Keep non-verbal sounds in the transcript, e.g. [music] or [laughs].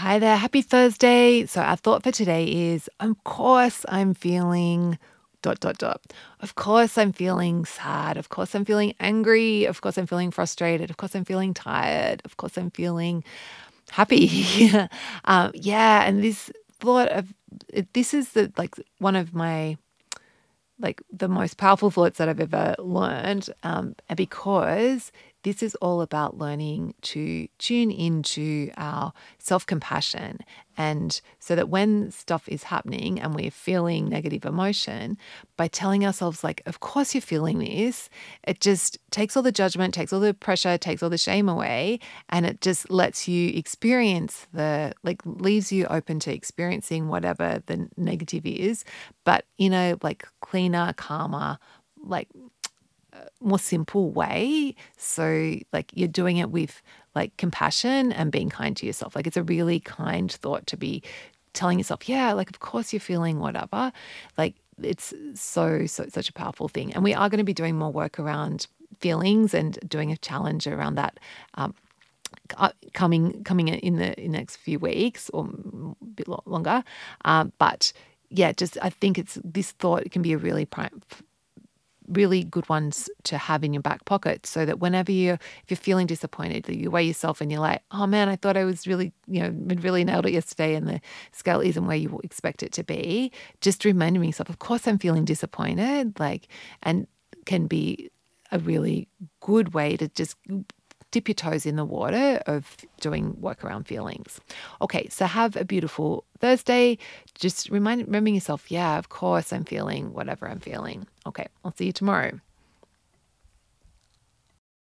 Hi there, happy Thursday. So, our thought for today is of course, I'm feeling dot dot dot. Of course, I'm feeling sad. Of course, I'm feeling angry. Of course, I'm feeling frustrated. Of course, I'm feeling tired. Of course, I'm feeling happy. [laughs] um, yeah, and this thought of this is the like one of my like the most powerful thoughts that I've ever learned. Um, and because this is all about learning to tune into our self compassion. And so that when stuff is happening and we're feeling negative emotion, by telling ourselves, like, of course you're feeling this, it just takes all the judgment, takes all the pressure, takes all the shame away. And it just lets you experience the, like, leaves you open to experiencing whatever the negative is, but in a like cleaner, calmer, like more simple way. So, like, you're doing it with like compassion and being kind to yourself. Like, it's a really kind thought to be telling yourself, yeah, like, of course you're feeling whatever. Like, it's so, so, such a powerful thing. And we are going to be doing more work around feelings and doing a challenge around that. Um, uh, coming coming in the, in the next few weeks or a bit longer um, but yeah just i think it's this thought can be a really prime, really good ones to have in your back pocket so that whenever you if you're feeling disappointed that you weigh yourself and you're like oh man i thought i was really you know really nailed it yesterday and the scale isn't where you expect it to be just reminding myself of course i'm feeling disappointed like and can be a really good way to just dip your toes in the water of doing work around feelings. Okay, so have a beautiful Thursday. Just remind remember yourself, yeah, of course I'm feeling whatever I'm feeling. Okay, I'll see you tomorrow.